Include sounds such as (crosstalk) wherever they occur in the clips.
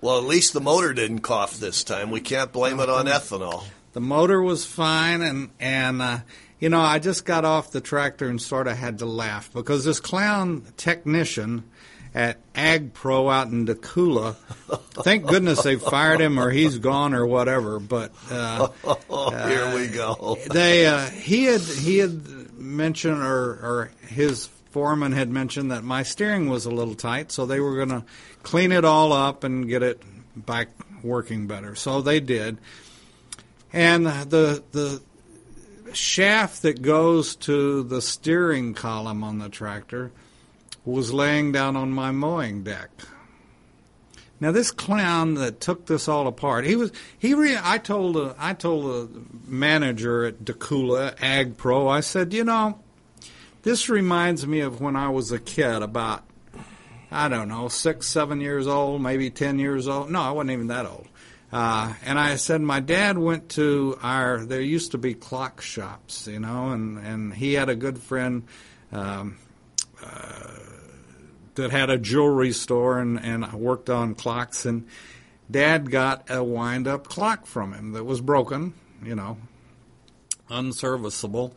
Well, at least the motor didn't cough this time. We can't blame it on ethanol. The motor was fine, and and uh, you know I just got off the tractor and sort of had to laugh because this clown technician at Ag Pro out in Dacula. (laughs) Thank goodness they fired him or he's gone or whatever. But uh, (laughs) Here we go. they uh, he had he had mentioned or or his foreman had mentioned that my steering was a little tight, so they were going to clean it all up and get it back working better. So they did, and the the shaft that goes to the steering column on the tractor was laying down on my mowing deck. Now this clown that took this all apart, he was he. Re, I told a, I told the manager at Dacula Ag Pro. I said, you know, this reminds me of when I was a kid, about I don't know, six, seven years old, maybe ten years old. No, I wasn't even that old. Uh, and I said my dad went to our. There used to be clock shops, you know, and and he had a good friend. Um, uh, that had a jewelry store and, and worked on clocks and dad got a wind up clock from him that was broken, you know, unserviceable.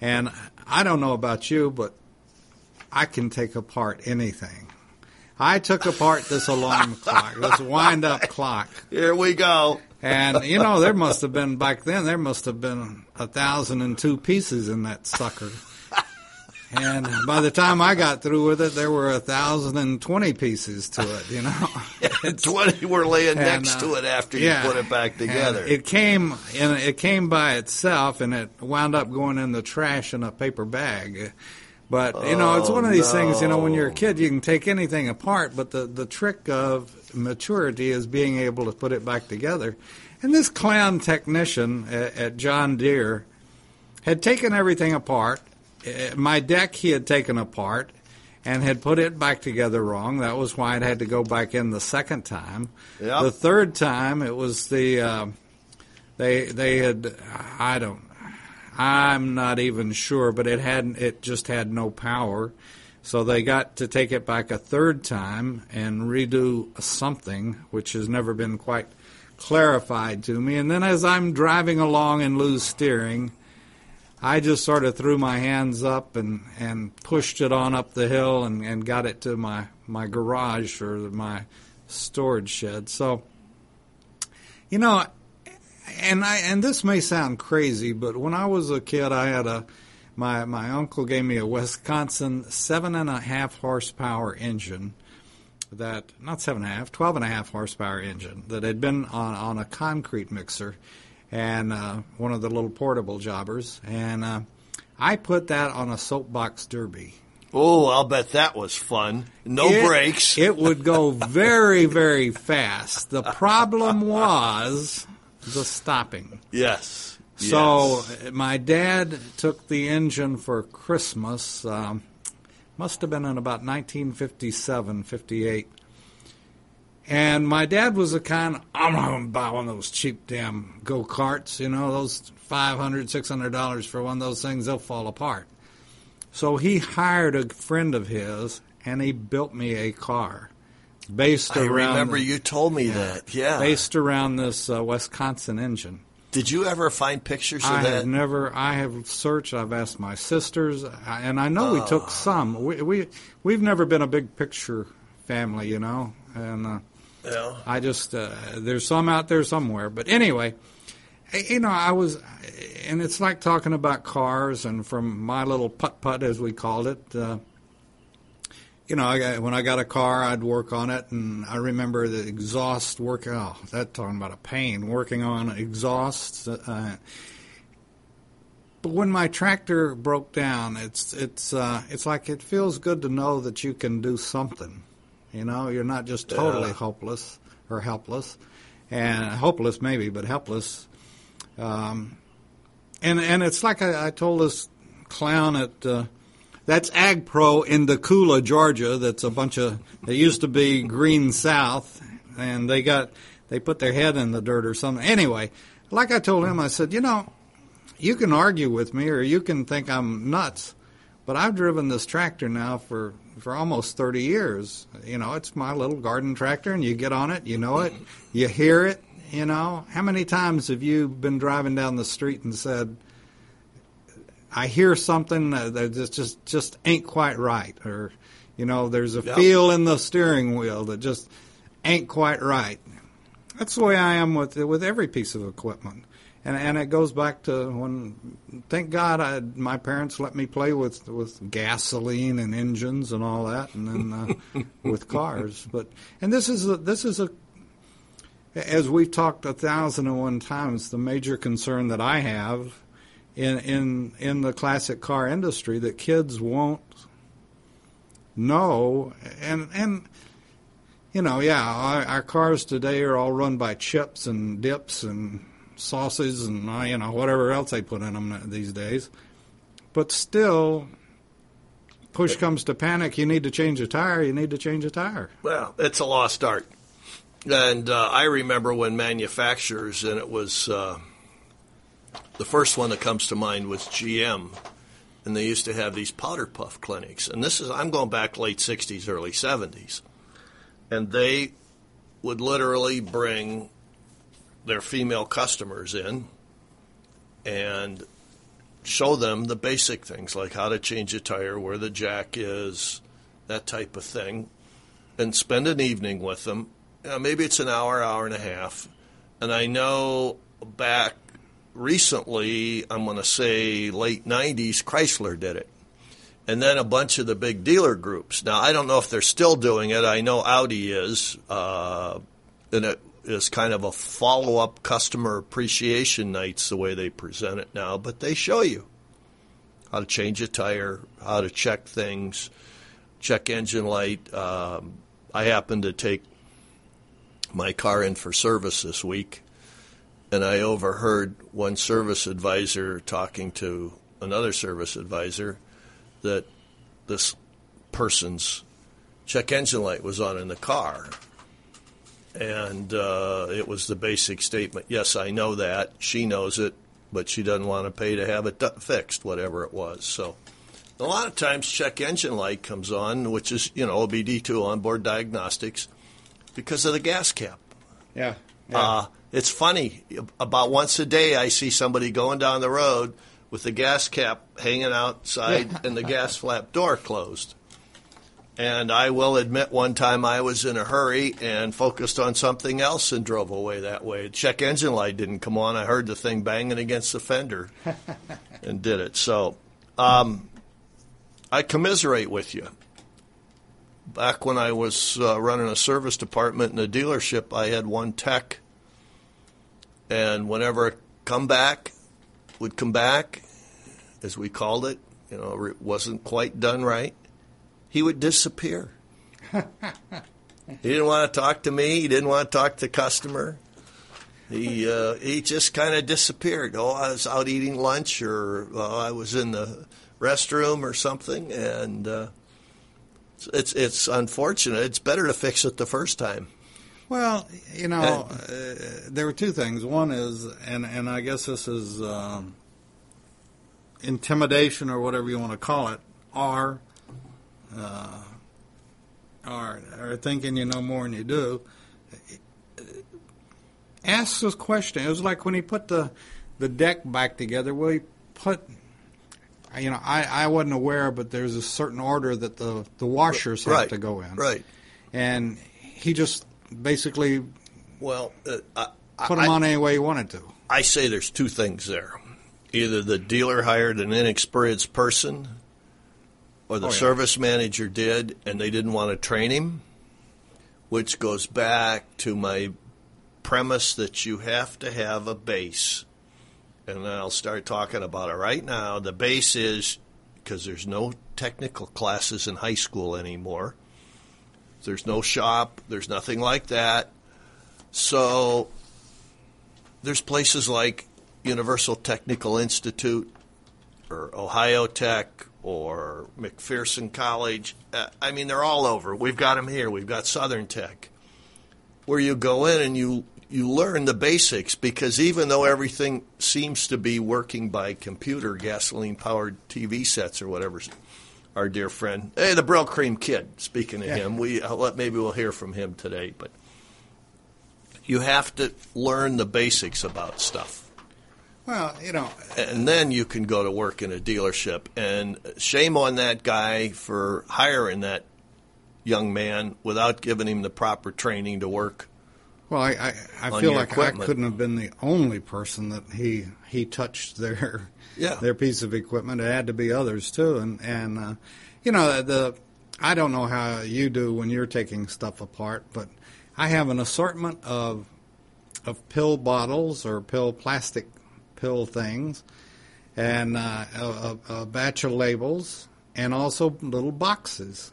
And I don't know about you, but I can take apart anything. I took apart this alarm (laughs) clock, this wind up clock. Here we go. And you know, there must have been back then. There must have been a thousand and two pieces in that sucker. And by the time I got through with it, there were a thousand and twenty pieces to it. You know, (laughs) Twenty were laying And, next uh, to it after yeah. you put it back together. It came and it came by itself, and it wound up going in the trash in a paper bag. But you know, it's one of these things. You know, when you're a kid, you can take anything apart, but the the trick of maturity is being able to put it back together. And this clown technician at, at John Deere had taken everything apart. Uh, My deck he had taken apart and had put it back together wrong. That was why it had to go back in the second time. Yep. The third time, it was the uh, they they had I don't I'm not even sure, but it hadn't it just had no power. So they got to take it back a third time and redo something, which has never been quite clarified to me. And then as I'm driving along and lose steering, I just sort of threw my hands up and, and pushed it on up the hill and, and got it to my, my garage or my storage shed. So, you know, and I and this may sound crazy, but when I was a kid, I had a my my uncle gave me a Wisconsin seven and a half horsepower engine that not seven and a half, twelve and a half horsepower engine that had been on on a concrete mixer and uh, one of the little portable jobbers, and uh, I put that on a soapbox derby. oh, I'll bet that was fun. No It- brakes. (laughs) It would go very very fast. The problem was the stopping. yes. So Yes. my dad took the engine for Christmas. Um, must have been in about 1957, 58. And my dad was the kind, I'm not going to buy one of those cheap damn go karts, you know, those $500, $600 for one of those things, they'll fall apart. So he hired a friend of his and he built me a car based I around remember the- you told me that. Yeah. based around this uh, Wisconsin engine. Did you ever find pictures of I that? have never. I have searched. I've asked my sisters, and I know we took some. We, we we've never been a big picture family, you know, and uh, yeah. I just uh, there's some out there somewhere. But anyway, you know, I was, and it's like talking about cars, and from my little putt putt as we called it. Uh, you know, I got, when I got a car, I'd work on it, and I remember the exhaust work. Oh, that talking about a pain working on exhausts. Uh, but when my tractor broke down, it's it's uh, it's like it feels good to know that you can do something. You know, you're not just totally Yeah. hopeless or helpless, and hopeless maybe, but helpless. Um, and and it's like I, I told this clown at uh, that's Ag Pro in Dacula, Georgia. That's a bunch of. it used to be Green South, and they got they put their head in the dirt or something. Anyway, like I told him, I said, you know, you can argue with me or you can think I'm nuts, But I've driven this tractor now for, for almost 30 years. You know, it's my little garden tractor, and you get on it, you know it, you hear it, you know. How many times have you been driving down the street and said, I hear something that just, just, just ain't quite right, or, you know, there's a Yep. feel in the steering wheel that just ain't quite right. That's the way I am with with every piece of equipment, and and it goes back to when. Thank God, I, my parents let me play with with gasoline and engines and all that, and then uh, (laughs) with cars. But and this is a, this is a as we've talked a thousand and one times, the major concern that I have in in in the classic car industry that kids won't know and and you know, yeah, our, our cars today are all run by chips and dips and sauces and uh, you know whatever else they put in them these days. But still, push comes to panic. You need to change a tire. You need to change a tire. Well, it's a lost art. And uh, I remember when manufacturers, and it was uh, the first one that comes to mind was GM, and they used to have these powder puff clinics. And this is, I'm going back late 60s, early 70s. And they would literally bring their female customers in and show them the basic things like how to change a tire, where the jack is, that type of thing, and spend an evening with them. Maybe it's an hour, hour and a half. And I know back recently, I'm going to say late 90s, Chrysler did it. And then a bunch of the big dealer groups. Now, I don't know if they're still doing it. I know Audi is. Uh, and it is kind of a follow up customer appreciation nights the way they present it now. But they show you how to change a tire, how to check things, check engine light. Um, I happened to take my car in for service this week, and I overheard one service advisor talking to another service advisor that this person's check engine light was on in the car. And uh, it was the basic statement yes, I know that. She knows it, but she doesn't want to pay to have it do- fixed, whatever it was. So a lot of times, check engine light comes on, which is, you know, OBD2 onboard diagnostics, because of the gas cap. Yeah. Uh, it's funny. About once a day, I see somebody going down the road with the gas cap hanging outside and the gas flap door closed. And I will admit, one time I was in a hurry and focused on something else and drove away that way. Check engine light didn't come on. I heard the thing banging against the fender (laughs) and did it. So um, I commiserate with you. Back when I was uh, running a service department in a dealership, I had one tech, and whenever a comeback would come back, as we called it, you know, it wasn't quite done right, he would disappear. he didn't want to talk to me. He didn't want to talk to the customer. He uh, he just kind of disappeared. Oh, I was out eating lunch, or well, I was in the restroom or something, and uh, it's it's unfortunate. It's better to fix it the first time. Well, you know, uh, there were two things. One is, and and I guess this is um, intimidation or whatever you want to call it, are uh, are are thinking you know more than you do. Ask this question. It was like when he put the the deck back together. Well, he put. You know, I, I wasn't aware, but there's a certain order that the, the washers have to go in. Right. And he just basically Well, uh, I, put I, them on any way he wanted to. I say there's two things there. Either the dealer hired an inexperienced person, or the Oh, yeah. service manager did, and they didn't want to train him, which goes back to my premise that you have to have a base. And I'll start talking about it right now. The base is because there's no technical classes in high school anymore. There's no shop, there's nothing like that. So there's places like Universal Technical Institute or Ohio Tech or McPherson College. Uh, I mean, they're all over. We've got them here. We've got Southern Tech, where you go in and you you learn the basics because even though everything seems to be working by computer, gasoline powered TV sets or whatever, our dear friend, hey, the Brylcreem Kid. Speaking of Yeah. him, we I'll let maybe we'll hear from him today, but you have to learn the basics about stuff Well, you know, and then you can go to work in a dealership. And shame on that guy for hiring that young man without giving him the proper training to work. well, I, I, I feel like equipment. I couldn't have been the only person that he he touched their Yeah. their piece of equipment. It had to be others too, and and uh, you know the I don't know how you do when you're taking stuff apart, but I have an assortment of of pill bottles or pill plastic pill things, and uh, a, a, batch of labels, and also little boxes.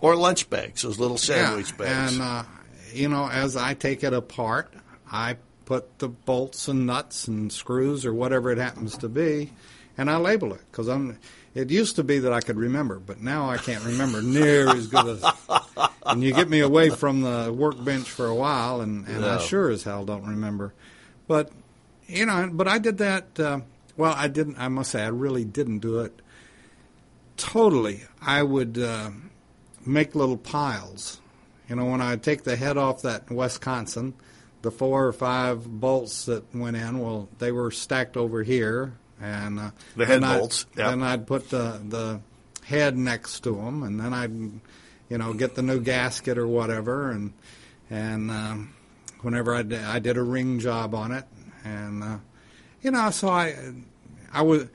Or lunch bags, those little sandwich yeah. bags. And uh, you know, as I take it apart, I put the bolts and nuts and screws or whatever it happens to be, and I label it because I'm. It used to be that I could remember, but now I can't remember near as good as. And you get me away from the workbench for a while, and, and I sure as hell don't remember. But you know, but I did that. Uh, well, I didn't. I must say, I really didn't do it totally. I would uh, make little piles. You know, when I take the head off that Wisconsin, the four or five bolts that went in, well, they were stacked over here, and uh, The head then I'd- bolts, yeah. Then I'd put the the head next to them, and then I'd, you know, get the new gasket or whatever, and and um, whenever I did, I did a ring job on it, and uh, you know, so I I was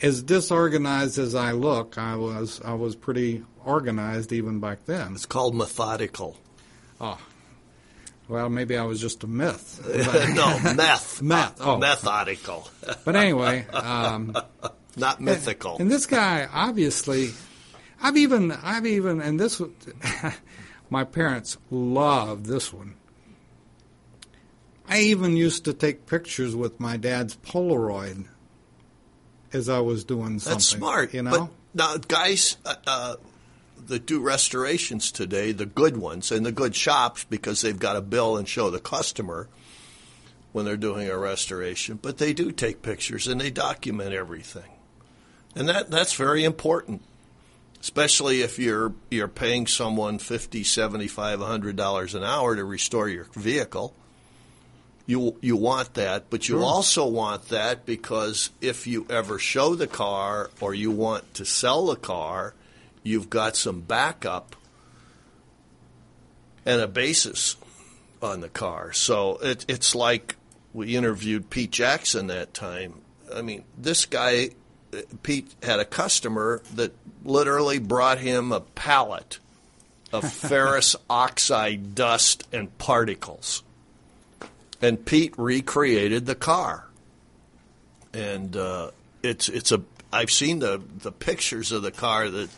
as disorganized as I look, I was I was pretty organized even back then. it's called methodical. Oh, well, maybe I was just a myth. (laughs) no, meth. (laughs) Meth, oh. Methodical. (laughs) But anyway, um, Not mythical. and this guy obviously, I've even I've even and this my parents loved this one. I even used to take pictures with my dad's Polaroid as I was doing something. That's smart. you know. But now, guys uh, uh, that do restorations today, the good ones and the good shops, because they've got a bill and show the customer when they're doing a restoration, but they do take pictures and they document everything, and that that's very important. Especially if you're you're paying someone fifty, seventy five, hundred dollars an hour to restore your vehicle, you you want that, but you Sure. also want that because if you ever show the car or you want to sell the car, you've got some backup and a basis on the car. So it, it's like we interviewed Pete Jackson that time. I mean, this guy, Pete, had a customer that literally brought him a pallet of (laughs) ferrous oxide dust and particles and Pete recreated the car. And uh, it's it's a I've seen the the pictures of the car that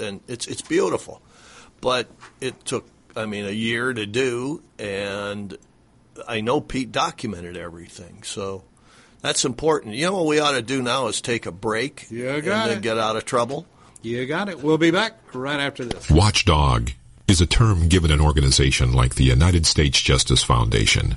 and it's it's beautiful, but it took I mean a year to do, and I know Pete documented everything, so that's important. You know what we ought to do now is take a break You and got then it. get out of trouble. You got it. We'll be back right after this. Watchdog is a term given an organization like the United States Justice Foundation,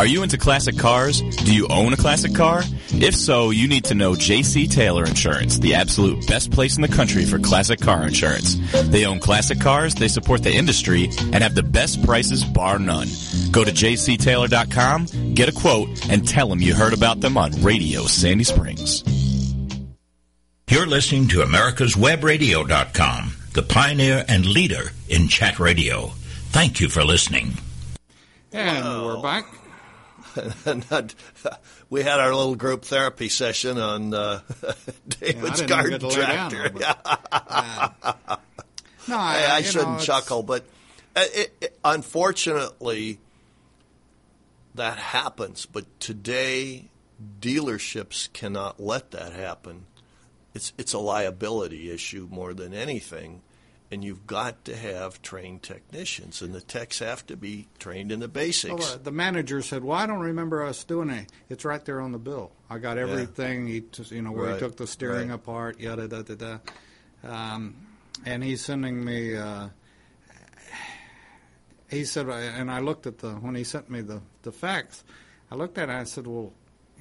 Are you into classic cars? Do you own a classic car? If so, you need to know JC Taylor Insurance, the absolute best place in the country for classic car insurance. They own classic cars, they support the industry, and have the best prices bar none. Go to jctaylor.com, get a quote, and tell them you heard about them on Radio Sandy Springs. You're listening to America's americaswebradio.com, the pioneer and leader in chat radio. Thank you for listening. And we're back. (laughs) we had our little group therapy session on uh, (laughs) David's didn't garden lay down, tractor. but- (laughs) No, I, I, I shouldn't know, chuckle, but uh, it, it, unfortunately, that happens. But today, dealerships cannot let that happen. It's it's a liability issue more than anything, and you've got to have trained technicians, and the techs have to be trained in the basics. Well, uh, the manager said, "Well, I don't remember us doing it. It's right there on the bill. I got everything. He, t- you know, where Right, he took the steering right. apart, yada da da da." Um, and he's sending me. Uh, he said, and I looked at the when he sent me the the facts. I looked at it. and I said, "Well,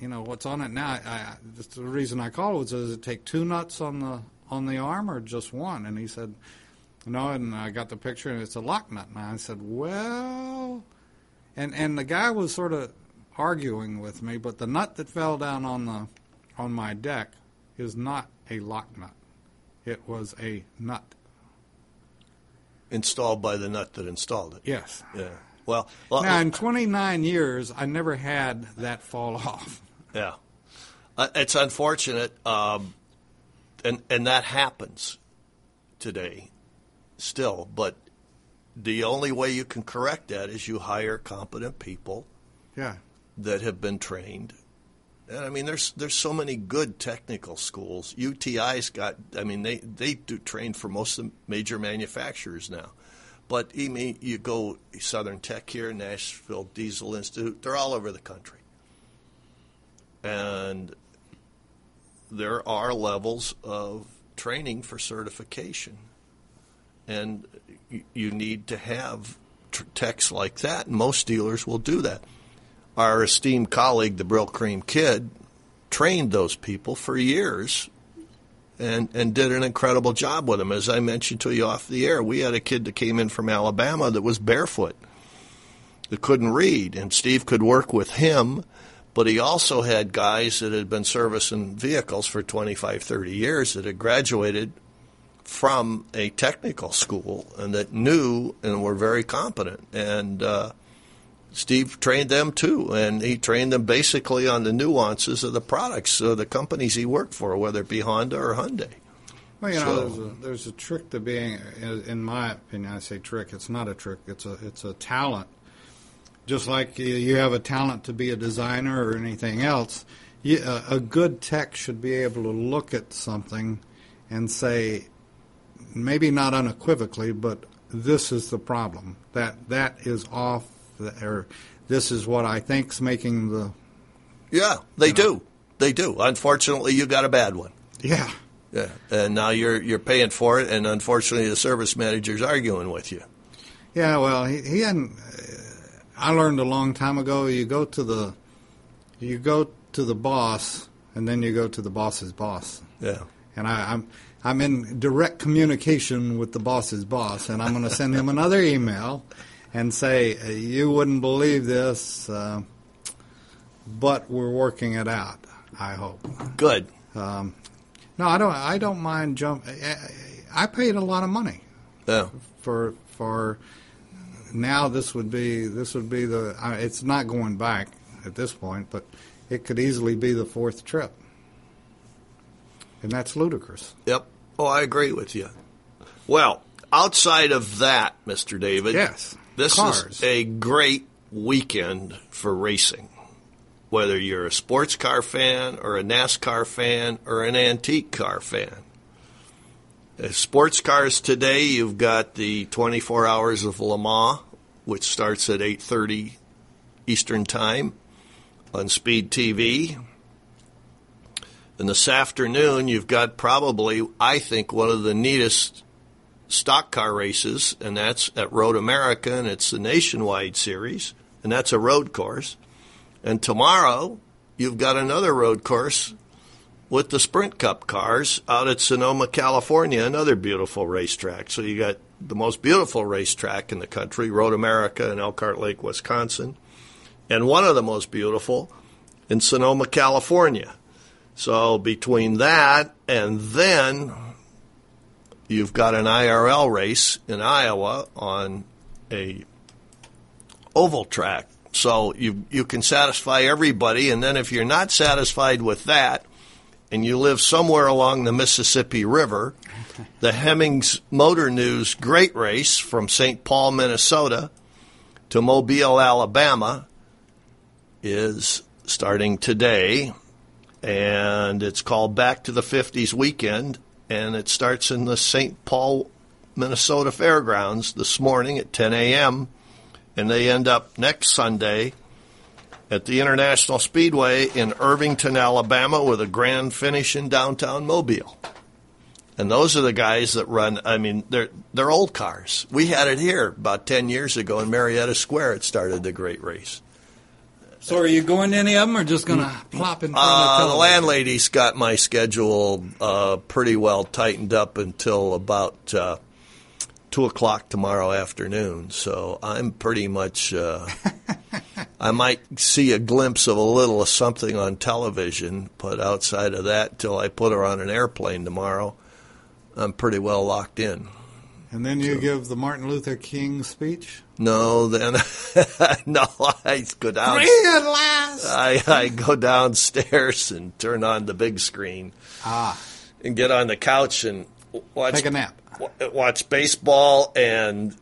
you know, what's on it now?" I, I, the reason I called was, does it take two nuts on the on the arm or just one? And he said, "No." And I got the picture, and it's a lock nut. And I said, "Well." and and the guy was sort of arguing with me, but the nut that fell down on the on my deck is not a lock nut. It was a nut. installed by the nut that installed it. Yes. Yeah. Well, well, Now, in 29 years, I never had that fall (laughs) off. Yeah, uh, it's unfortunate, um, and and that happens today, still. But the only way you can correct that is you hire competent people Yeah. that have been trained. And I mean, there's there's so many good technical schools. UTI's got. I mean, they they do train for most of the major manufacturers now. But I mean, you go Southern Tech here, Nashville Diesel Institute. They're all over the country, and there are levels of training for certification, and you, need to have tr- techs like that. Most dealers will do that our esteemed colleague, the Brylcreem Kid, trained those people for years and, and did an incredible job with them. As I mentioned to you off the air, we had a kid that came in from Alabama that was barefoot, that couldn't read, and Steve could work with him. But he also had guys that had been servicing vehicles for 25, 30 years that had graduated from a technical school and that knew and were very competent. And uh, Steve trained them too, and he trained them basically on the nuances of the products of the companies he worked for, whether it be Honda or Hyundai. Well, you know, So- there's, a, there's a trick to being, in my opinion, I say trick. It's not a trick. It's a it's a talent. Just like you- have a talent to be a designer or anything else, you, a good tech should be able to look at something and say, maybe not unequivocally, but this is the problem. That that is off, or this is what I think's making the Yeah, they do. They do. Unfortunately, you got a bad one. yeah. Yeah, and now you're you're paying for it, and unfortunately, the service manager's arguing with you. Yeah, well, he, he hadn't. Uh, I learned a long time ago. You go to the, you go to the boss, and then you go to the boss's boss. Yeah. And I, I'm I'm in direct communication with the boss's boss, and I'm going to send him another email, and say you wouldn't believe this, uh, but we're working it out. I hope. Good. Um, no, I don't. I don't mind jump. I, I paid a lot of money Yeah. for for now this would be this would be the it's not going back at this point but it could easily be the fourth trip and that's ludicrous Yep. Oh, I agree with you. Well, outside of that, Mr. David, Yes. this Cars. is a great weekend for racing. Whether you're a sports car fan or a NASCAR fan or an antique car fan. Uh, Sports cars today, you've got the 24 Hours of Le Mans, which starts at 8:30 Eastern Time on Speed TV. And this afternoon, you've got probably, I think, one of the neatest stock car races, and that's at Road America, and it's the Nationwide Series, and that's a road course. And tomorrow, you've got another road course with the Sprint Cup cars out at Sonoma, California, another beautiful racetrack. So you got the most beautiful racetrack in the country, Road America in Elkhart Lake, Wisconsin, and one of the most beautiful in Sonoma, California. So between that and then you've got an IRL race in Iowa on a oval track. So you you can satisfy everybody and then if you're not satisfied with that and you live somewhere along the Mississippi River, the Hemmings Motor News Great Race from St. Paul, Minnesota to Mobile, Alabama is starting today and it's called Back to the 50s Weekend and it starts in the St. Paul, Minnesota Fairgrounds this morning at 10 a.m. and they end up next Sunday at the International Speedway in Irvington, Alabama, with a grand finish in downtown Mobile. And those are the guys that run. I mean, they're they're old cars. We had it here about ten years ago in Marietta Square. It started the great race. So are you going to any of them, or just going to plop in front Uh, of the the landlady's got my schedule uh, pretty well tightened up until about uh, two o'clock tomorrow afternoon. So I'm pretty much. Uh, (laughs) I might see a glimpse of a little of something on television, but outside of that, till I put her on an airplane tomorrow, I'm pretty well locked in. And then you give the Martin Luther King speech. No, then (laughs) no, I go down. I, I go downstairs and turn on the big screen Ah, and get on the couch and watch take a nap. watch baseball and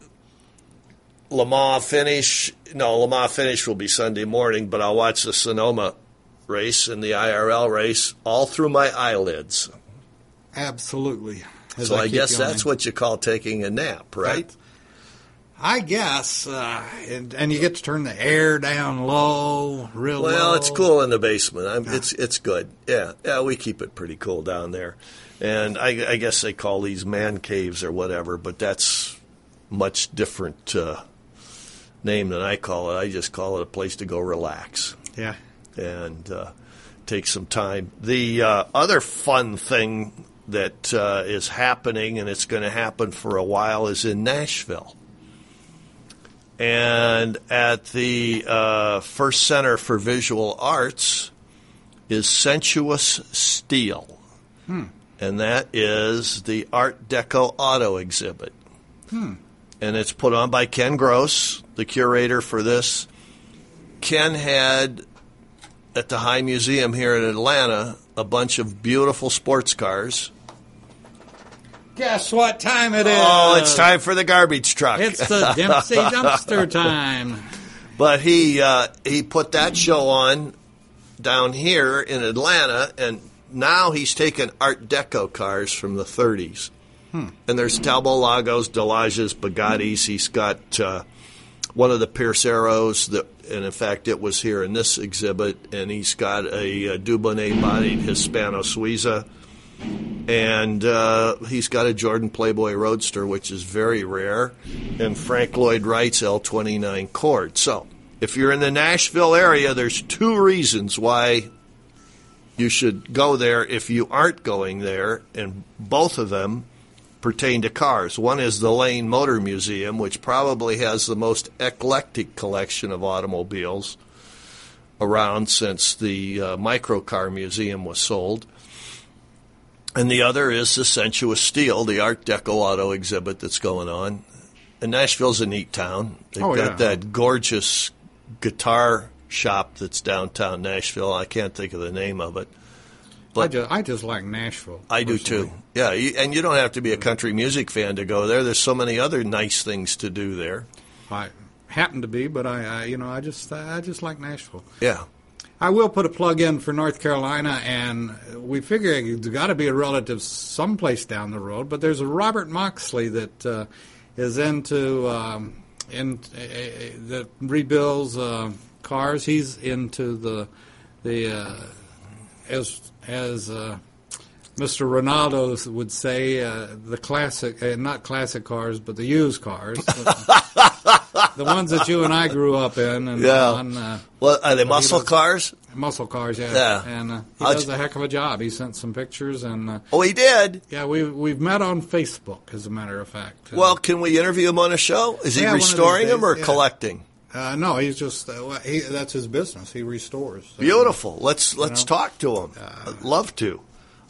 Le Mans finish. No, Le Mans finish will be Sunday morning, but I'll watch the Sonoma race and the IRL race all through my eyelids. Absolutely. So I, keep guess going. that's what you call taking a nap, right? I guess, uh, and, and you get to turn the air down low, real Well, low. it's cool in the basement. I'm, It's it's good. Yeah, yeah, we keep it pretty cool down there, and I, I guess they call these man caves or whatever, but that's much different uh, name than I call it. I just call it a place to go relax Yeah. and uh, take some time. The uh, other fun thing that uh, is happening, and it's going to happen for a while, is in Nashville. And at the uh, Frist Center for Visual Arts is Sensuous Steel. And that is the Art Deco auto exhibit. And it's put on by Ken Gross, the curator for this. Ken had at the High Museum here in Atlanta a bunch of beautiful sports cars. Guess what time it is? Oh, it's time for the garbage truck. It's the Dempsey (laughs) dumpster time. But he uh, he put that show on down here in Atlanta, and now he's taken Art Deco cars from the 30s. And there's Talbot Lagos, Delages, Bugattis. He's got uh, one of the Pierce Arrows that, and in fact, it was here in this exhibit. And he's got a, uh Dubonnet bodied Hispano Suiza. And uh, he's got a Jordan Playboy Roadster, which is very rare, and Frank Lloyd Wright's L29 Cord. So, if you're in the Nashville area, there's two reasons why you should go there if you aren't going there, and both of them pertain to cars. One is the Lane Motor Museum, which probably has the most eclectic collection of automobiles around since the uh, Microcar Museum was sold. And the other is the Sensuous Steel, the Art Deco auto exhibit that's going on. And Nashville's a neat town. They've Oh, got yeah. that gorgeous guitar shop that's downtown Nashville. I can't think of the name of it. I just, I just like Nashville. I do too. Yeah, you, and you don't have to be a country music fan to go there. There's so many other nice things to do there. I happen to be, but I, I you know, I just, I just like Nashville. Yeah. I will put a plug in for North Carolina, and we figure it's got to be a relative someplace down the road. But there's a Robert Moxley that uh, is into um, in uh, that rebuilds uh, cars. He's into the the uh, as as uh, Mr. Ronaldo would say, uh, the classic, not classic cars, but the used cars. (laughs) the ones that you and I grew up in, and Yeah. on uh, Well, are they muscle does- cars? muscle cars. Yeah, Yeah. and uh, he How'd does you- a heck of a job. He sent some pictures, and uh, Oh, he did. yeah, we we've met on Facebook, as a matter of fact. Uh, Well, can we interview him on a show? Is he Yeah, restoring them or yeah. collecting? uh, no, he's just uh, he, that's his business. He restores. So- Beautiful. Let's let's know? talk to him. I'd love to.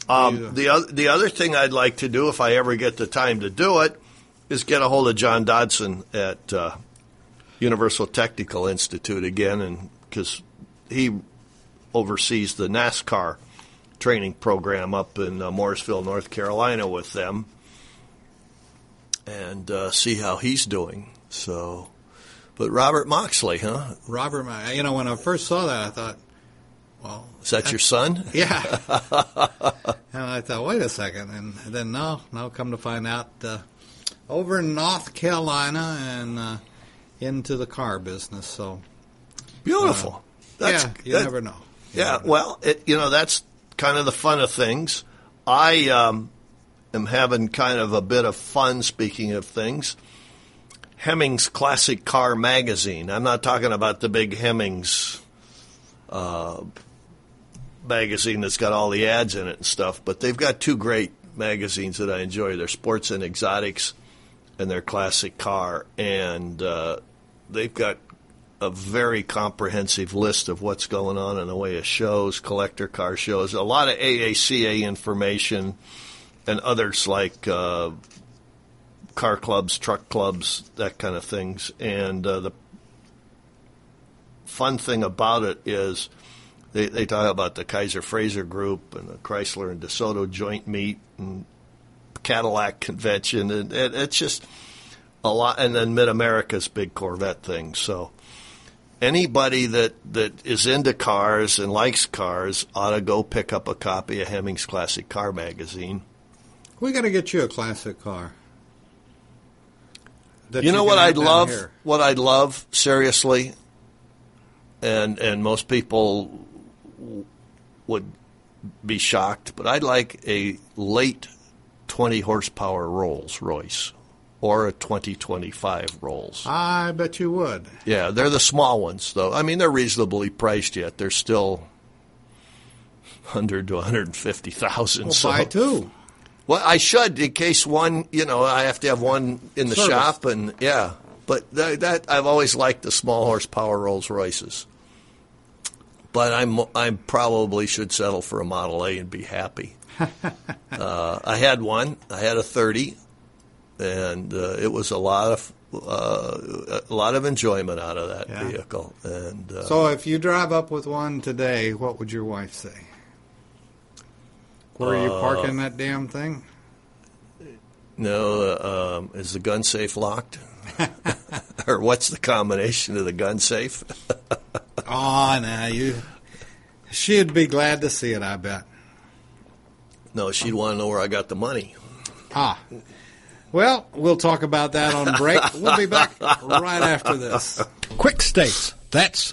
Um, the other the other thing I'd like to do, if I ever get the time to do it, is get a hold of John Dodson at uh, Universal Technical Institute again, and because he oversees the NASCAR training program up in uh, Mooresville, North Carolina, with them, and uh, see how he's doing. So, but Robert Moxley, huh? Robert, you know, when I first saw that, I thought, well, Is that your son? (laughs) Yeah. and I thought, wait a second. And then, no, no, come to find out, uh, over in North Carolina and uh, into the car business. So, Beautiful. That's, yeah, you that- never know. You Yeah, never know. well, it, you know that's kind of the fun of things. I um, am having kind of a bit of fun. Speaking of things, Hemmings Classic Car Magazine. I'm not talking about the big Hemmings uh, magazine that's got all the ads in it and stuff, but they've got two great magazines that I enjoy. They're Sports and Exotics, and their Classic Car, and uh, they've got a very comprehensive list of what's going on in the way of shows, collector car shows, a lot of AACA information, and others like uh, car clubs, truck clubs, that kind of things. And uh, the fun thing about it is they, they talk about the Kaiser Frazer Group and the Chrysler and DeSoto joint meet and Cadillac convention, and it, it's just a lot. And then Mid America's big Corvette thing. So anybody that, that is into cars and likes cars ought to go pick up a copy of Hemmings Classic Car Magazine. we got to get you a classic car. you know what I'd love? here. What I'd love, seriously, and and most people would be shocked, but I'd like a late 20 horsepower Rolls Royce or a 2025 Rolls. I bet you would. Yeah, they're the small ones, though. I mean, they're reasonably priced yet. They're still 100 to 150,000. Well, so buy two. well, I should in case one. You know, I have to have one in the Service. shop, and yeah. But that, that I've always liked the small horsepower Rolls Royces. But I'm I probably should settle for a Model A and be happy. (laughs) uh, I had one. I had a 30, and uh, it was a lot of uh, a lot of enjoyment out of that Yeah. vehicle. And uh, So if you drive up with one today, what would your wife say? Where are you Uh, parking that damn thing? No, uh, um, is the gun safe locked? (laughs) or what's the combination of the gun safe? (laughs) Oh, now you. She'd be glad to see it. I bet. no, she'd want to know where I got the money. Ah. Well, we'll talk about that on break. We'll be back (laughs) right after this. Quick Stakes. That's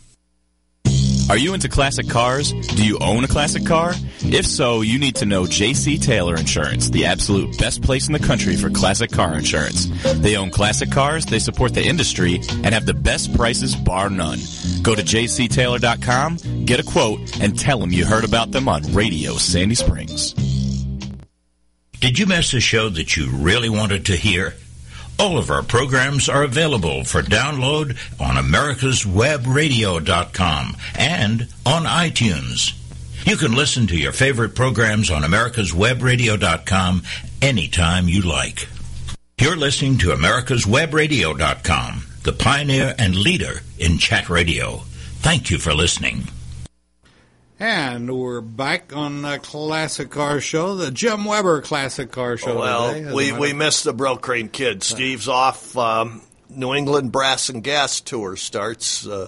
Are you into classic cars? Do you own a classic car? If so, you need to know JC Taylor Insurance, the absolute best place in the country for classic car insurance. They own classic cars, they support the industry, and have the best prices bar none. Go to jctaylor.com, get a quote, and tell them you heard about them on Radio Sandy Springs. Did you miss a show that you really wanted to hear? All of our programs are available for download on americaswebradio.com and on iTunes. You can listen to your favorite programs on americaswebradio.com anytime you like. You're listening to americaswebradio.com, the pioneer and leader in chat radio. Thank you for listening. And we're back on the Classic Car Show, the Jim Weber Classic Car Show. today, well, a we, we missed the Broke Cream Kid. Steve's off um, New England Brass and Gas Tour starts, uh,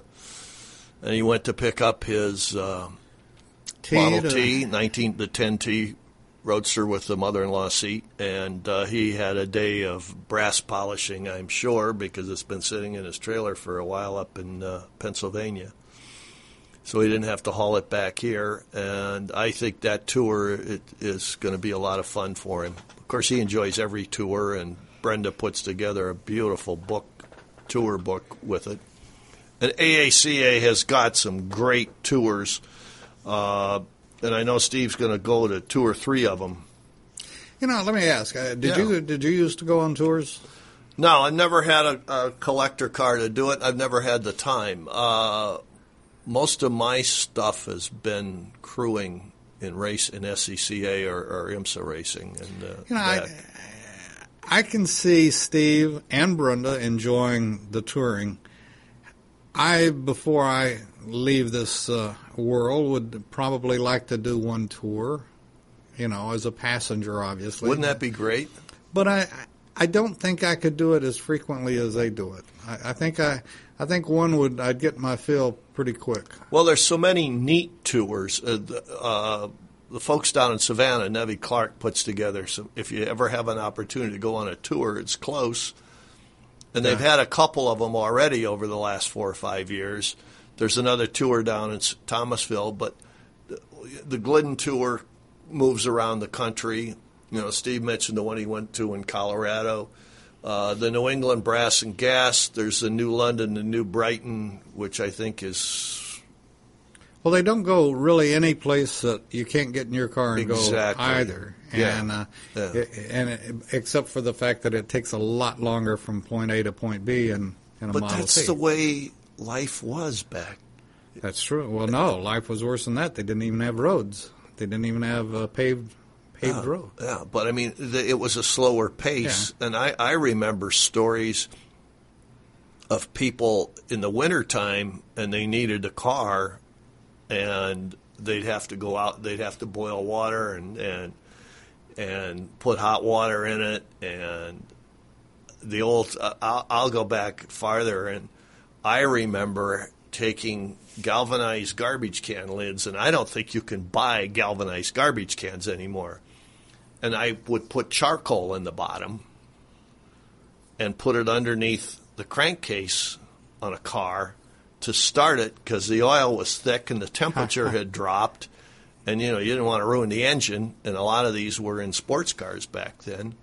and he went to pick up his uh, T Model to- T, 19 the 10T Roadster with the mother-in-law seat, and uh, he had a day of brass polishing, I'm sure, because it's been sitting in his trailer for a while up in uh, Pennsylvania. So he didn't have to haul it back here, and I think that tour it, is going to be a lot of fun for him. Of course, he enjoys every tour, and Brenda puts together a beautiful book, tour book with it. And AACA has got some great tours, uh, and I know Steve's going to go to two or three of them. You know, let me ask. Uh, did Yeah. you did you used to go on tours? No, I've never had a, a collector car to do it. I've never had the time. Uh, most of my stuff has been crewing in race in SCCA or, or IMSA racing, and uh, You know, I. I can see Steve and Brenda enjoying the touring. I, before I leave this uh, world, would probably like to do one tour. You know, as a passenger, obviously. wouldn't that be great? But I, I don't think I could do it as frequently as they do it. I, I think I, I think one would. I'd get my fill pretty quick. Well, there's so many neat tours. Uh, the, uh, the folks down in Savannah, Nevy Clark puts together. So if you ever have an opportunity to go on a tour, it's close. And they've had a couple of them already over the last four or five years. There's another tour down in Thomasville, but the, the Glidden tour moves around the country. You know, Steve mentioned the one he went to in Colorado. Uh, the New England Brass and Gas. There's the New London, the New Brighton, which I think is Well, they don't go really any place that you can't get in your car and Exactly. go either. Yeah. And uh, Yeah. it- and it, except for the fact that it takes a lot longer from point A to point B in, in a But Model that's T. the way life was back. That's true. Well, no, life was worse than that. They didn't even have roads. They didn't even have a paved paved Yeah, road. Yeah, but I mean, the, it was a slower pace, and I, I remember stories of people in the wintertime and they needed a car, and they'd have to go out, they'd have to boil water and and and put hot water in it, and the old. Uh, I'll, I'll go back farther, and I remember taking galvanized garbage can lids, and I don't think you can buy galvanized garbage cans anymore. And I would put charcoal in the bottom and put it underneath the crankcase on a car to start it because the oil was thick and the temperature had (laughs) dropped. And you know, you didn't want to ruin the engine, and a lot of these were in sports cars back then.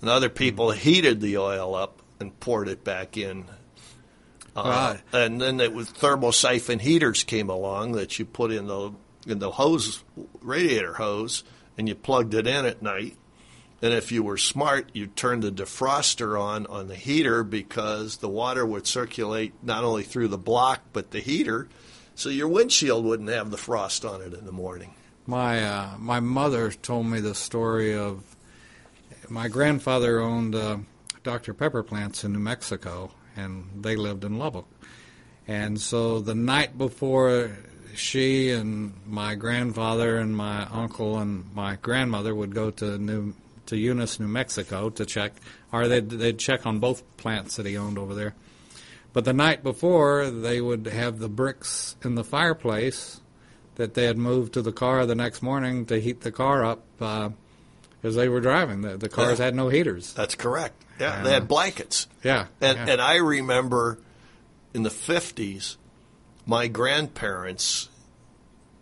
And other people heated the oil up and poured it back in. Uh, and then it was thermosiphon heaters came along that you put in the in the hose radiator hose, and you plugged it in at night. And if you were smart, you turned the defroster on on the heater because the water would circulate not only through the block but the heater, so your windshield wouldn't have the frost on it in the morning. My uh, my mother told me the story of my grandfather owned uh, Dr Pepper plants in New Mexico, and they lived in Lubbock. And so the night before she and my grandfather and my uncle and my grandmother would go to New to Eunice, New Mexico to check, or they'd, they'd check on both plants that he owned over there. But the night before, they would have the bricks in the fireplace that they had moved to the car the next morning to heat the car up uh, as they were driving. The, the cars Yeah. had no heaters. That's correct. Yeah, they had blankets. Yeah, And yeah. and I remember in the fifties, my grandparents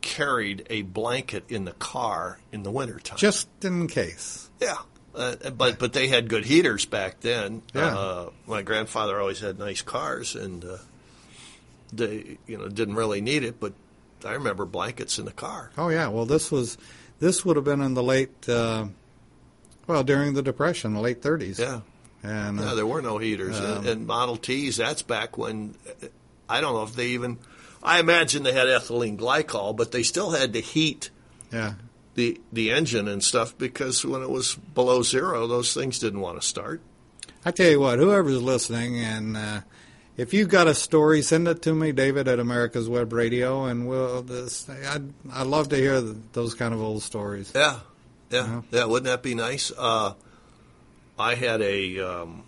carried a blanket in the car in the wintertime. just in case. yeah. Uh, but but they had good heaters back then. Yeah. Uh, my grandfather always had nice cars, and uh, they you know didn't really need it. But I remember blankets in the car. Oh yeah. Well, this was this would have been in the late, uh, well, during the Depression, the late 30s. Yeah. And uh, Yeah, there were no heaters. Um, and, and Model Ts, that's back when, I don't know if they even, I imagine they had ethylene glycol, but they still had to heat yeah. the, the engine and stuff because when it was below zero, those things didn't want to start. I tell you what, whoever's listening, and uh, if you've got a story, send it to me, David at America's Web Radio, and we'll. This, I'd I'd love to hear th those kind of old stories. Yeah, yeah, yeah. Wouldn't that be nice? Uh, I had a um,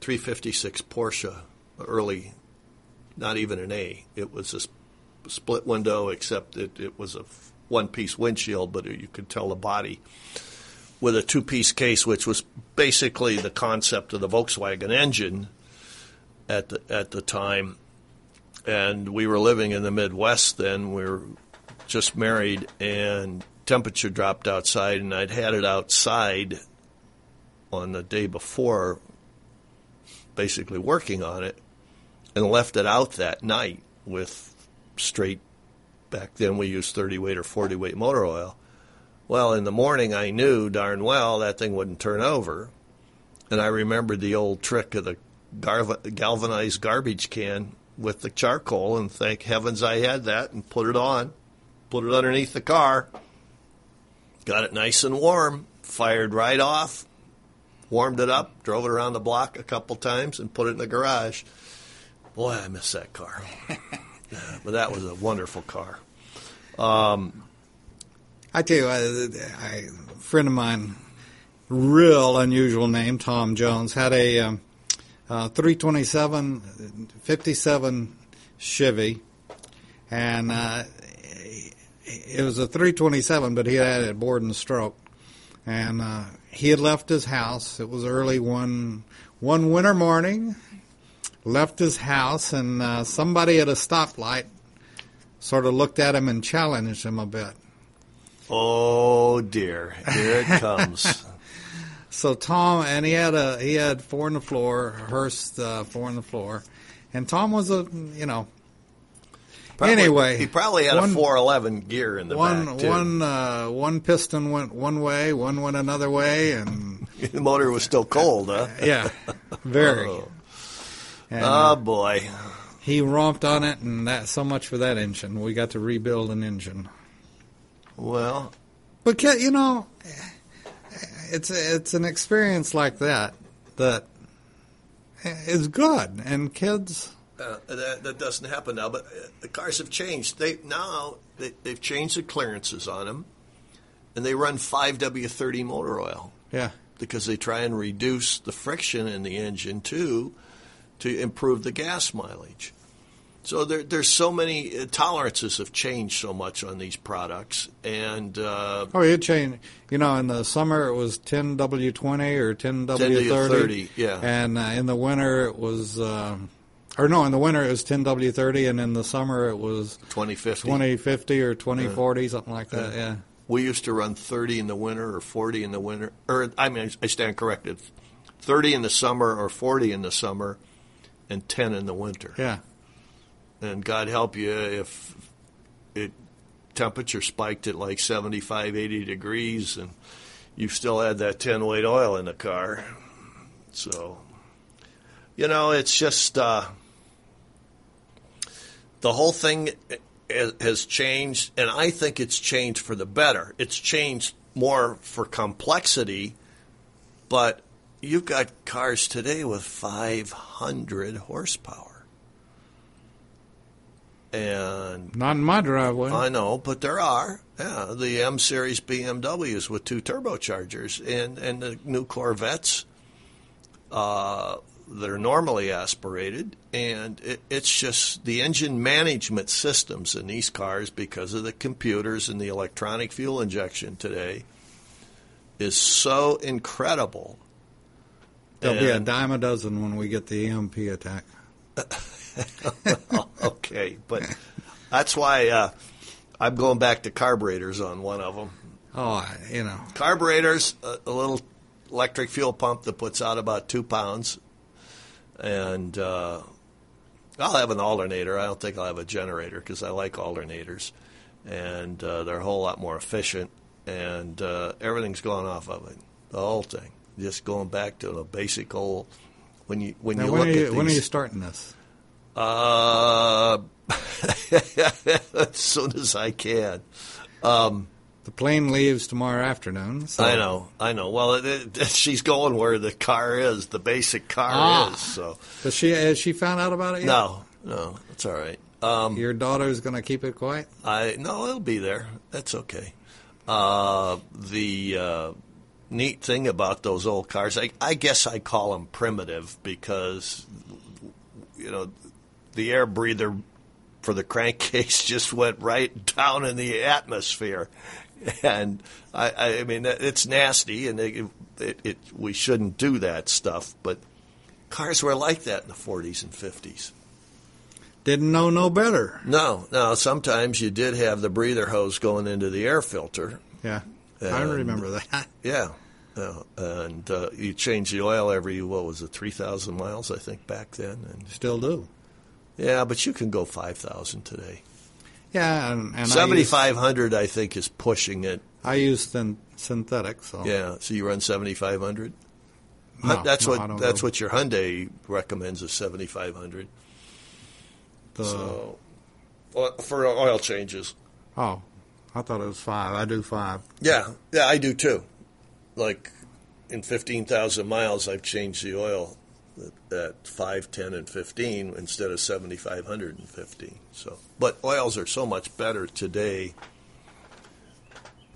356 Porsche, early, not even an A. It was a sp- split window, except it, it was a one piece windshield, but you could tell the body with a two piece case, which was basically the concept of the Volkswagen engine at the, at the time. And we were living in the Midwest then. We were just married, and temperature dropped outside, and I'd had it outside on the day before, basically working on it, and left it out that night with straight. Back then, we used 30 weight or 40 weight motor oil. Well, in the morning, I knew darn well that thing wouldn't turn over, and I remembered the old trick of the galvanized garbage can with the charcoal, and thank heavens I had that, and put it on, put it underneath the car, got it nice and warm, fired right off, warmed it up, drove it around the block a couple times, and put it in the garage. Boy, I miss that car. yeah, (laughs) but that was a wonderful car. Um, I tell you, a friend of mine, real unusual name, Tom Jones, had a um, uh, 327 57 Chevy, and uh, it was a 327, but he had it bored and stroke, and uh, he had left his house. It was early one one winter morning. Left his house, and uh, somebody at a stoplight sort of looked at him and challenged him a bit. Oh dear, here it (laughs) comes. so Tom, and he had a he had four on the floor, Hurst uh, four on the floor, and Tom was a you know Probably, anyway, he probably had one, a 411 gear in the one, back too. One uh, one piston went one way, one went another way, and (laughs) the motor was still cold, huh? yeah, very. oh. And, oh boy, he romped on it, and that so much for that engine. We got to rebuild an engine. Well, but you know, it's it's an experience like that that is good, and kids uh, that, that doesn't happen now. But uh, the cars have changed. They now they, they've changed the clearances on them, and they run five W thirty motor oil. Yeah, because they try and reduce the friction in the engine too, to improve the gas mileage. So there, there's so many uh, tolerances have changed so much on these products, and uh, oh, it changed. You know, in the summer it was 10W20 or 10W30, yeah, and uh, in the winter it was um, or no, in the winter it was 10W30, and in the summer it was 2050, 2050 or 2040, yeah. something like that. Yeah. We used to run 30 in the winter or 40 in the winter, or I mean, I stand corrected, 30 in the summer or 40 in the summer, and 10 in the winter. Yeah. And God help you if it temperature spiked at like 75, 80 degrees, and you still had that 10 weight oil in the car. So, you know, it's just. Uh, the whole thing has changed, and I think it's changed for the better. It's changed more for complexity, but you've got cars today with 500 horsepower. And not in my driveway. I know, but there are. Yeah, the M series BMWs with two turbochargers and and the new Corvettes uh, that are normally aspirated, and it, it's just the engine management systems in these cars because of the computers and the electronic fuel injection today is so incredible. There'll be a dime a dozen when we get the EMP attack. (laughs) okay, but that's why uh, I'm going back to carburetors on one of them. Oh, you know, carburetors, a, a little electric fuel pump that puts out about two pounds and uh, I'll have an alternator. I don't think I'll have a generator because I like alternators, and uh, they're a whole lot more efficient, and uh, everything's going off of it. The whole thing, just going back to the basic old. When you when now you when look you, at these, when are you starting this? Uh, (laughs) as soon as I can. Um, the plane leaves tomorrow afternoon. So. I know, I know. Well, it, it, she's going where the car is, the basic car ah. is. So, does she has she found out about it yet? No, no, it's all right. Um, Your daughter's going to keep it quiet. I no, it'll be there. That's okay. Uh, the uh, neat thing about those old cars. I, I guess I call them primitive because, you know, the air breather for the (laughs) crankcase just went right down in the atmosphere, and I, I mean it's nasty, and it, it, it, we shouldn't do that stuff. But cars were like that in the 40s and 50s. Didn't know no better. No, no. Sometimes you did have the breather hose going into the air filter. Yeah, I And- remember that. (laughs) Yeah. Yeah. and uh, you change the oil every what was it, three thousand miles, I think, back then. And Still do. yeah, but you can go five thousand today. Yeah, and, and Seventy five hundred, I think, is pushing it. I use, I syn- synthetic, so Yeah, so you run seventy five hundred. No, that's no, I what that's go- what your Hyundai recommends is seventy five hundred. the, So for oil changes. oh, I thought it was five. I do five. Yeah, yeah, I do too. Like in fifteen thousand miles, I've changed the oil at- at five, ten, and fifteen instead of seventy five hundred and fifteen. So, but oils are so much better today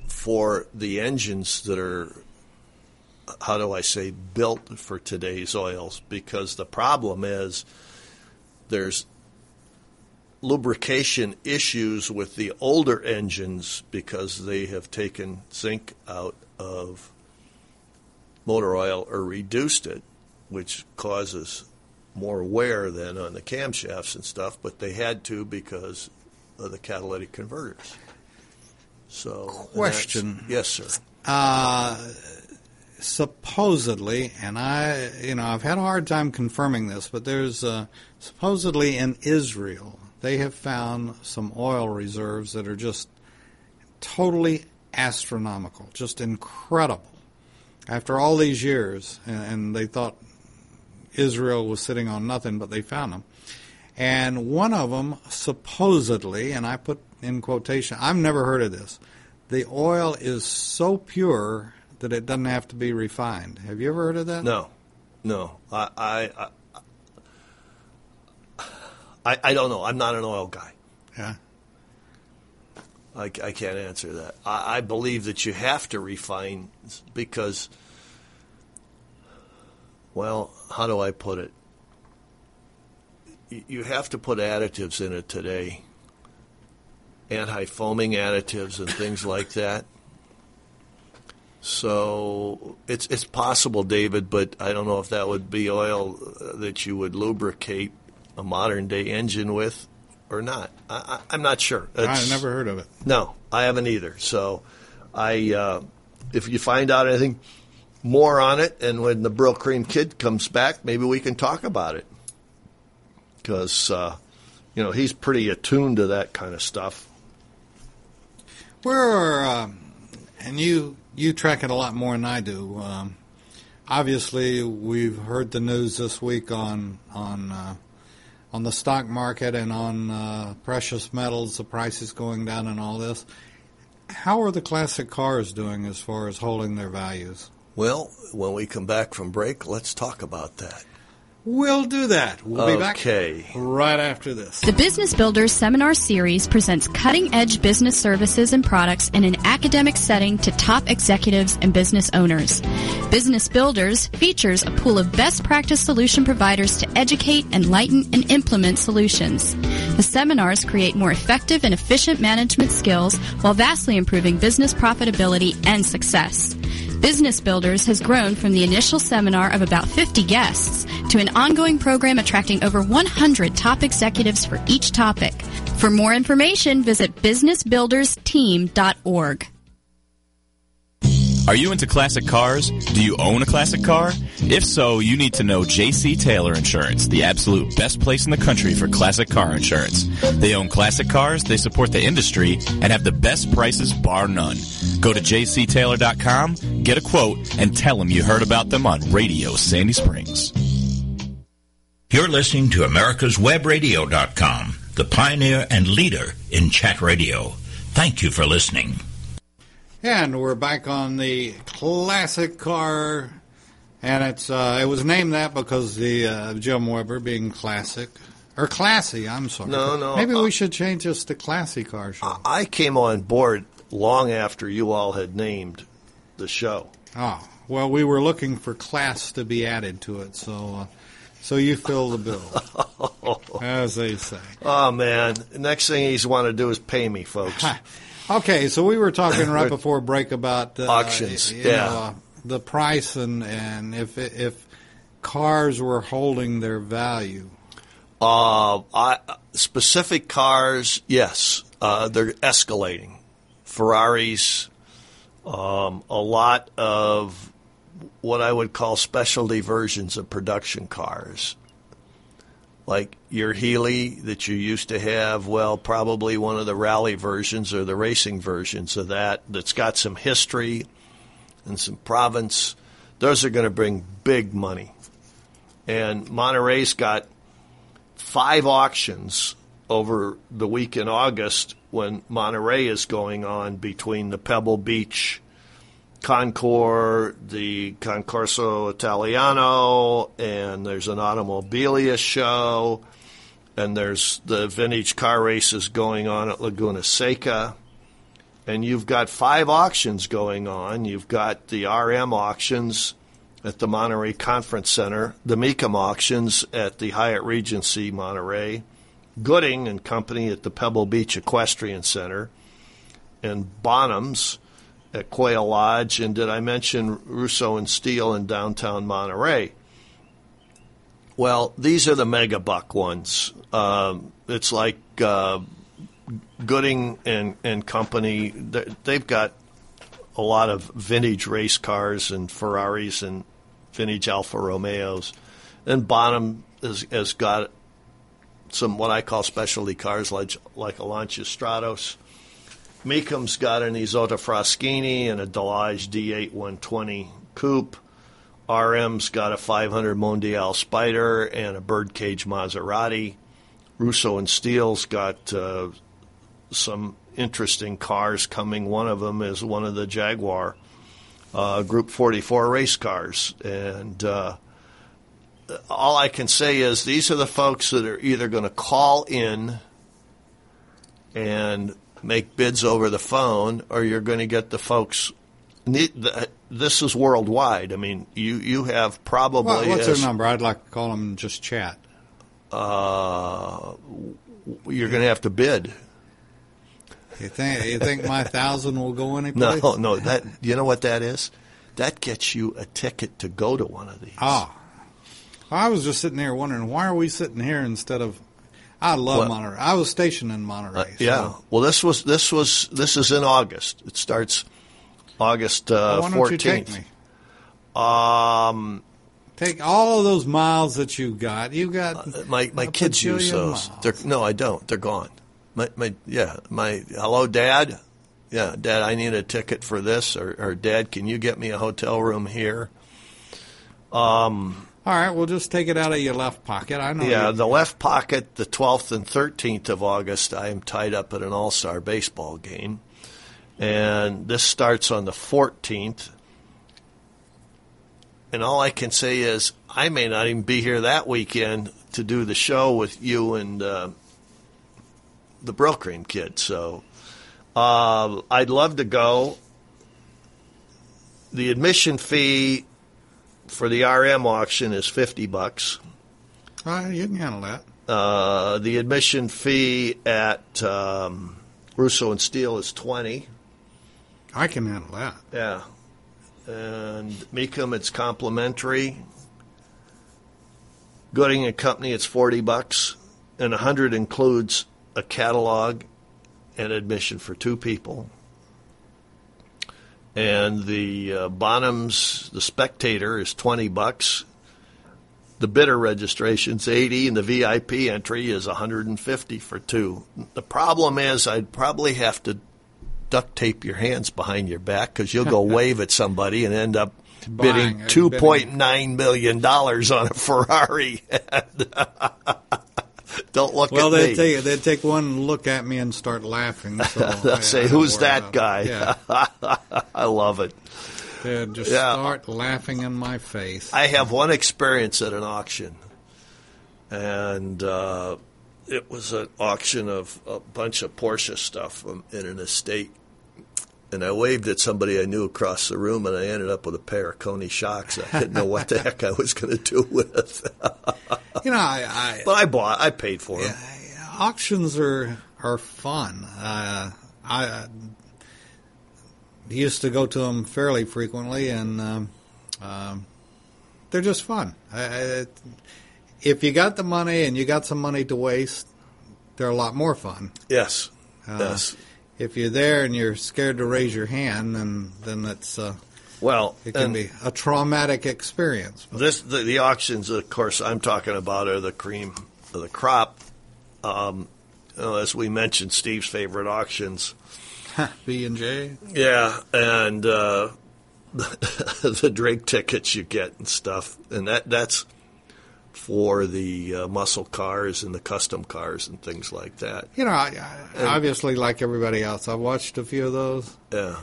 for the engines that are. How do I say built for today's oils? Because the problem is there's lubrication issues with the older engines because they have taken zinc out of motor oil or reduced it, which causes more wear than on the camshafts and stuff, but they had to because of the catalytic converters. So, Question. Yes, sir. Uh, supposedly, and I, you know, I've had a hard time confirming this, but there's uh, supposedly in Israel they have found some oil reserves that are just totally astronomical, just incredible. After all these years, and, and they thought Israel was sitting on nothing, but they found them. And one of them, supposedly, and I put in quotation, I've never heard of this. The oil is so pure that it doesn't have to be refined. Have you ever heard of that? No, no. I, I, I, I don't know. I'm not an oil guy. Yeah. I, I can't answer that. I, I believe that you have to refine because, well, how do I put it? You- You have to put additives in it today, anti foaming additives and things like that. So it's it's possible, David, but I don't know if that would be oil uh, that you would lubricate a modern day engine with or not. I, I, I'm not sure. I've never heard of it. no, I haven't either. So, I uh, if you find out anything more on it, and when the Brylcreem Kid comes back, maybe we can talk about it because uh, you know he's pretty attuned to that kind of stuff. Where, um, and you you track it a lot more than I do. Um, obviously, we've heard the news this week on on uh, on the stock market and on uh, precious metals, the prices going down, and all this. How are the classic cars doing as far as holding their values? Well, when we come back from break, let's talk about that. We'll do that. We'll be back Okay. right after this. The Business Builders Seminar Series presents cutting edge business services and products in an academic setting to top executives and business owners. Business Builders features a pool of best practice solution providers to educate, enlighten, and implement solutions. The seminars create more effective and efficient management skills while vastly improving business profitability and success. Business Builders has grown from the initial seminar of about 50 guests to an ongoing program attracting over 100 top executives for each topic. For more information, visit businessbuildersteam.org. Are you into classic cars? Do you own a classic car? If so, you need to know JC Taylor Insurance, the absolute best place in the country for classic car insurance. They own classic cars, they support the industry, and have the best prices bar none. Go to jctaylor.com, get a quote, and tell them you heard about them on Radio Sandy Springs. You're listening to America's americaswebradio.com, the pioneer and leader in chat radio. Thank you for listening. And we're back on the classic car, and it's uh, it was named that because the uh, Jim Weber being classic or classy. I'm sorry. No, no, Maybe uh, we should change this to classy car show. I came on board long after you all had named the show. Oh, well, we were looking for class to be added to it, so uh, so you fill the bill, (laughs) as they say. Oh man! Next thing he's want to do is pay me, folks. (laughs) Okay, so we were talking (laughs) right before break about uh, Auctions, yeah. know, uh, the price and and if if cars were holding their value. Uh, I, specific cars, yes, uh, they're escalating. Ferraris, um, a lot of what I would call specialty versions of production cars. Like your Healey that you used to have, well, probably one of the rally versions or the racing versions of that that's got some history and some province. Those are going to bring big money. And Monterey's got five auctions over the week in August when Monterey is going on between the Pebble Beach Concours, the Concorso Italiano, and there's an Automobilia show, and there's the vintage car races going on at Laguna Seca. And you've got five auctions going on. You've got the RM auctions at the Monterey Conference Center, the Mecum auctions at the Hyatt Regency Monterey, Gooding and Company at the Pebble Beach Equestrian Center, and Bonhams at Quail Lodge. And did I mention Russo and Steele in downtown Monterey? Well, these are the mega buck ones. Um, it's like uh, Gooding and, and Company. they- They've got a lot of vintage race cars and Ferraris and vintage Alfa Romeos. And Bonham has, has got some what I call specialty cars like like Lancia Stratos. Mecum's got an Isotta Fraschini and a Delage D8 120 coupe. RM's got a 500 Mondial Spider and a Birdcage Maserati. Russo and Steele's got uh, some interesting cars coming. One of them is one of the Jaguar uh, Group 44 race cars. And uh, all I can say is these are the folks that are either going to call in and make bids over the phone, or you're going to get the folks. This is worldwide. I mean, you you have probably What, what's as- their number? I'd like to call them and just chat. uh, you're going to have to bid. You think you think my thousand will go anyplace? No, no, that you know what that is? That gets you a ticket to go to one of these. Ah, I was just sitting there wondering why are we sitting here instead of. I love Well- Monterey. I was stationed in Monterey. Uh, so yeah. Well, this was this was this is in August. It starts August uh, why don't you take 14th. me? Um, Take all of those miles that you got. You got my my kids use those. no, I don't. They're gone. My my yeah. My hello, Dad. Yeah, Dad. I need a ticket for this, or, or Dad, can you get me a hotel room here? Um, All right, we'll just take it out of your left pocket. I know. Yeah, you- the left pocket, the 12th and 13th of August, I am tied up at an all star baseball game. And this starts on the 14th. And all I can say is, I may not even be here that weekend to do the show with you and uh, the Brylcreem kid. So uh, I'd love to go. The admission fee for the RM auction is 50 bucks. Right, you can handle that. Uh, the admission fee at um, Russo and Steele is twenty. I can handle that. Yeah, and Mecum it's complimentary. Gooding and Company it's forty bucks, and a hundred includes a catalog and admission for two people. And the uh, Bonhams, the Spectator is twenty bucks. The bidder registration's 80 and the VIP entry is 150 for two. The problem is I'd probably have to duct tape your hands behind your back because you'll go (laughs) wave at somebody and end up bidding Buying, uh, $2.9 million on a Ferrari. (laughs) (laughs) Don't look Well, at they me. take they take one look at me and start laughing. So (laughs) They'll I- say, I "Who's that guy?" Yeah, (laughs) I love it. they just Yeah. start laughing in my face. I have one experience at an auction, and uh, it was an auction of a bunch of Porsche stuff in an estate. and I waved at somebody I knew across the room, and I ended up with a pair of Koni shocks. I didn't know what the heck I was going to do with. (laughs) You know, I, I but I bought, I paid for them. auctions are are fun. Uh, I used to go to them fairly frequently, and um, um, they're just fun. I, I, if you got the money and you got some money to waste, they're a lot more fun. Yes, Uh, yes. If you're there and you're scared to raise your hand, then then that's uh, Well, it can be a traumatic experience. this the, the auctions, of course, I'm talking about are the cream of the crop. Um, as we mentioned, Steve's favorite auctions. B and J. Yeah, and uh, (laughs) the Drake tickets you get and stuff, and that that's for the uh, muscle cars and the custom cars and things like that. You know, I, I, obviously, like everybody else, I've watched a few of those. Yeah,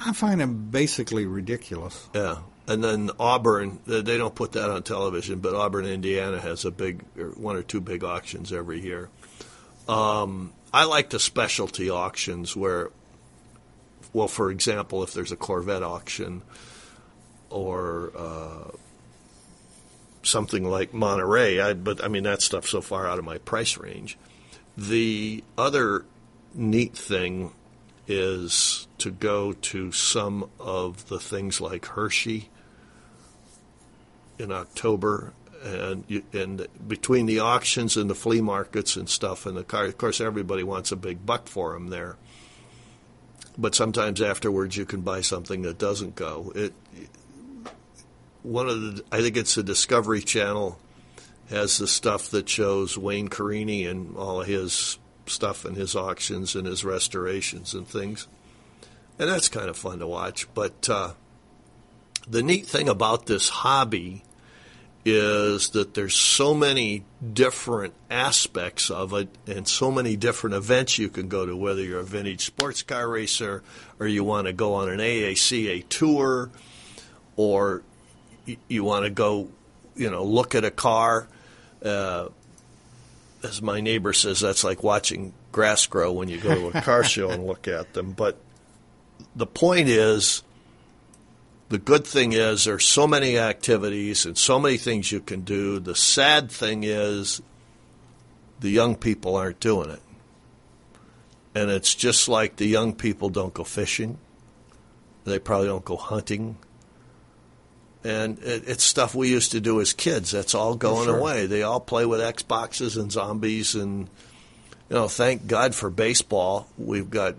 I find them basically ridiculous. yeah. And then Auburn, they don't put that on television, but Auburn, Indiana has a big, or one or two big auctions every year. Um, I like the specialty auctions where, well, for example, if there's a Corvette auction or uh, something like Monterey, I, but I mean that stuff's so far out of my price range. The other neat thing is to go to some of the things like Hershey in October, and and between the auctions and the flea markets and stuff, and the car, of course, everybody wants a big buck for them there. But sometimes afterwards, you can buy something that doesn't go. It one of the I think it's the Discovery Channel has the stuff that shows Wayne Carini and all of his stuff and his auctions and his restorations and things, and that's kind of fun to watch. But uh, the neat thing about this hobby is that there's so many different aspects of it and so many different events you can go to, whether you're a vintage sports car racer or you want to go on an AACA tour or you want to go, you know, look at a car. Uh, as my neighbor says, that's like watching grass grow when you go to a car (laughs) show and look at them. But the point is, the good thing is there's so many activities and so many things you can do. The sad thing is the young people aren't doing it. And it's just like the young people don't go fishing. They probably don't go hunting. And it, it's stuff we used to do as kids. That's all going Sure. away. They all play with Xboxes and zombies and you know, thank God for baseball. We've got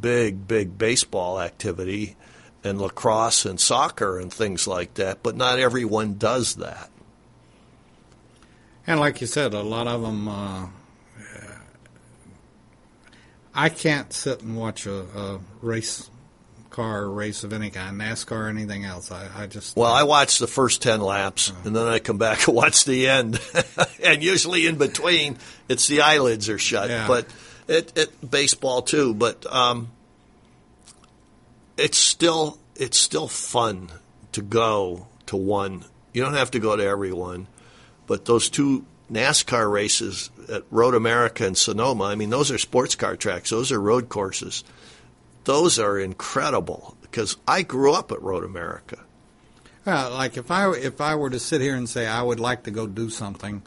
big, big baseball activity and lacrosse and soccer and things like that, but not everyone does that. And like you said, a lot of them. Uh, I can't sit and watch a, a race car race of any kind, NASCAR or anything else. I, I just Well, I watch the first 10 laps and then I come back and (laughs) watch the end. (laughs) and usually in between, it's the eyelids are shut. Yeah. But it, it baseball too, but um, it's still it's still fun to go to one. You don't have to go to everyone, but those two NASCAR races at Road America and Sonoma, I mean, those are sports car tracks. Those are road courses. Those are incredible because I grew up at Road America. Uh, like if I if I were to sit here and say I would like to go do something,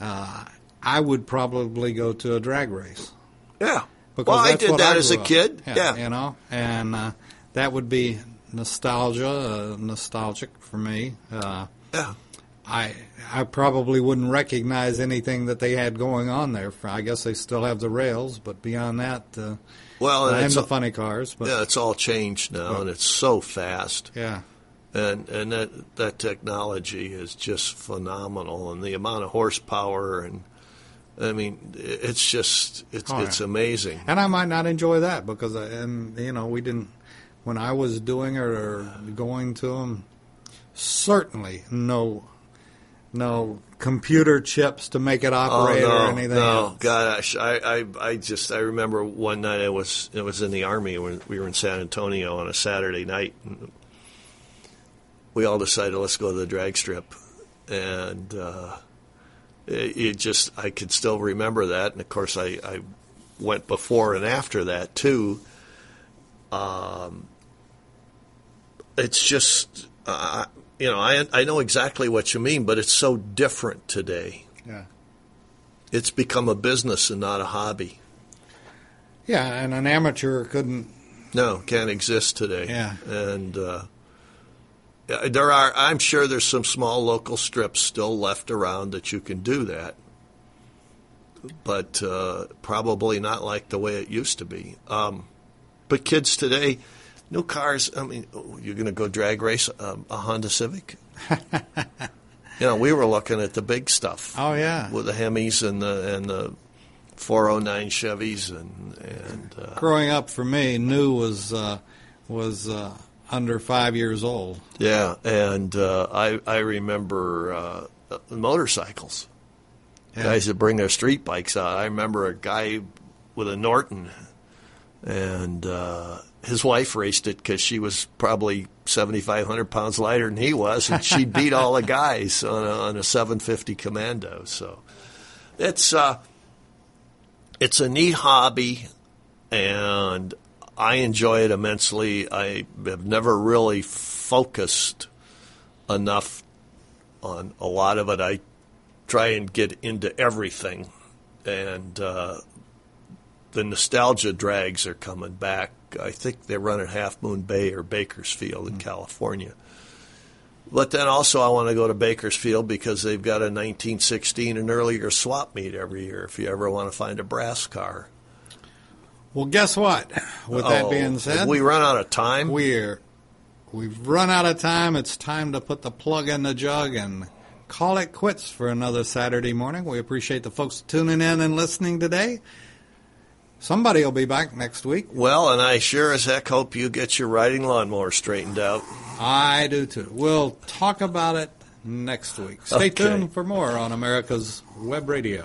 uh, I would probably go to a drag race. Yeah. Because well, I did that I as a up. kid. Yeah. you know, and uh, that would be nostalgia, uh, nostalgic for me. Uh, Yeah. I I probably wouldn't recognize anything that they had going on there. I guess they still have the rails, but beyond that, uh, Well, and the funny cars. But yeah, it's all changed now, and it's so fast. yeah, and and that that technology is just phenomenal, and the amount of horsepower, and I mean, it's just it's Oh, it's amazing. and I might not enjoy that because, I, and you know, we didn't when I was doing it or going to them. Certainly, no, no computer chips to make it operate oh no, or anything no, gosh, I, I I just I remember one night I was it was in the army when we were in San Antonio on a Saturday night. And we all decided let's go to the drag strip, and uh, it, it just I could still remember that, and of course I, I went before and after that too. Um, it's just, uh, you know, I I know exactly what you mean, but it's so different today. Yeah. It's become a business and not a hobby. Yeah, and an amateur couldn't. No, can't exist today. Yeah. and uh, there are. I'm sure there's some small local strips still left around that you can do that, but uh, probably not like the way it used to be. Um, but kids today, new cars. I mean, you're going to go drag race a, a Honda Civic. (laughs) you know, we were looking at the big stuff. Oh yeah. with the Hemis and the and the 409 Chevys and and uh, Growing up for me, new was uh, was uh, under five years old. yeah, and uh, I I remember uh, motorcycles. Yeah. Guys that bring their street bikes out. I remember a guy with a Norton, and uh, his wife raced it because she was probably 7,500 pounds lighter than he was, and she (laughs) beat all the guys on a, on a 750 Commando. So it's uh, it's a neat hobby, and I enjoy it immensely. I have never really focused enough on a lot of it. I try and get into everything, and uh, the nostalgia drags are coming back. I think they run at Half Moon Bay or Bakersfield in California. But then also, I want to go to Bakersfield because they've got a 1916 and earlier swap meet every year. If you ever want to find a brass car, Well, guess what? With that Oh, being said, we run out of time. we're we've run out of time. It's time to put the plug in the jug and call it quits for another Saturday morning. We appreciate the folks tuning in and listening today. Somebody will be back next week. well, and I sure as heck hope you get your riding lawnmower straightened out. I do too. We'll talk about it next week. Stay Okay. tuned for more on America's Web Radio.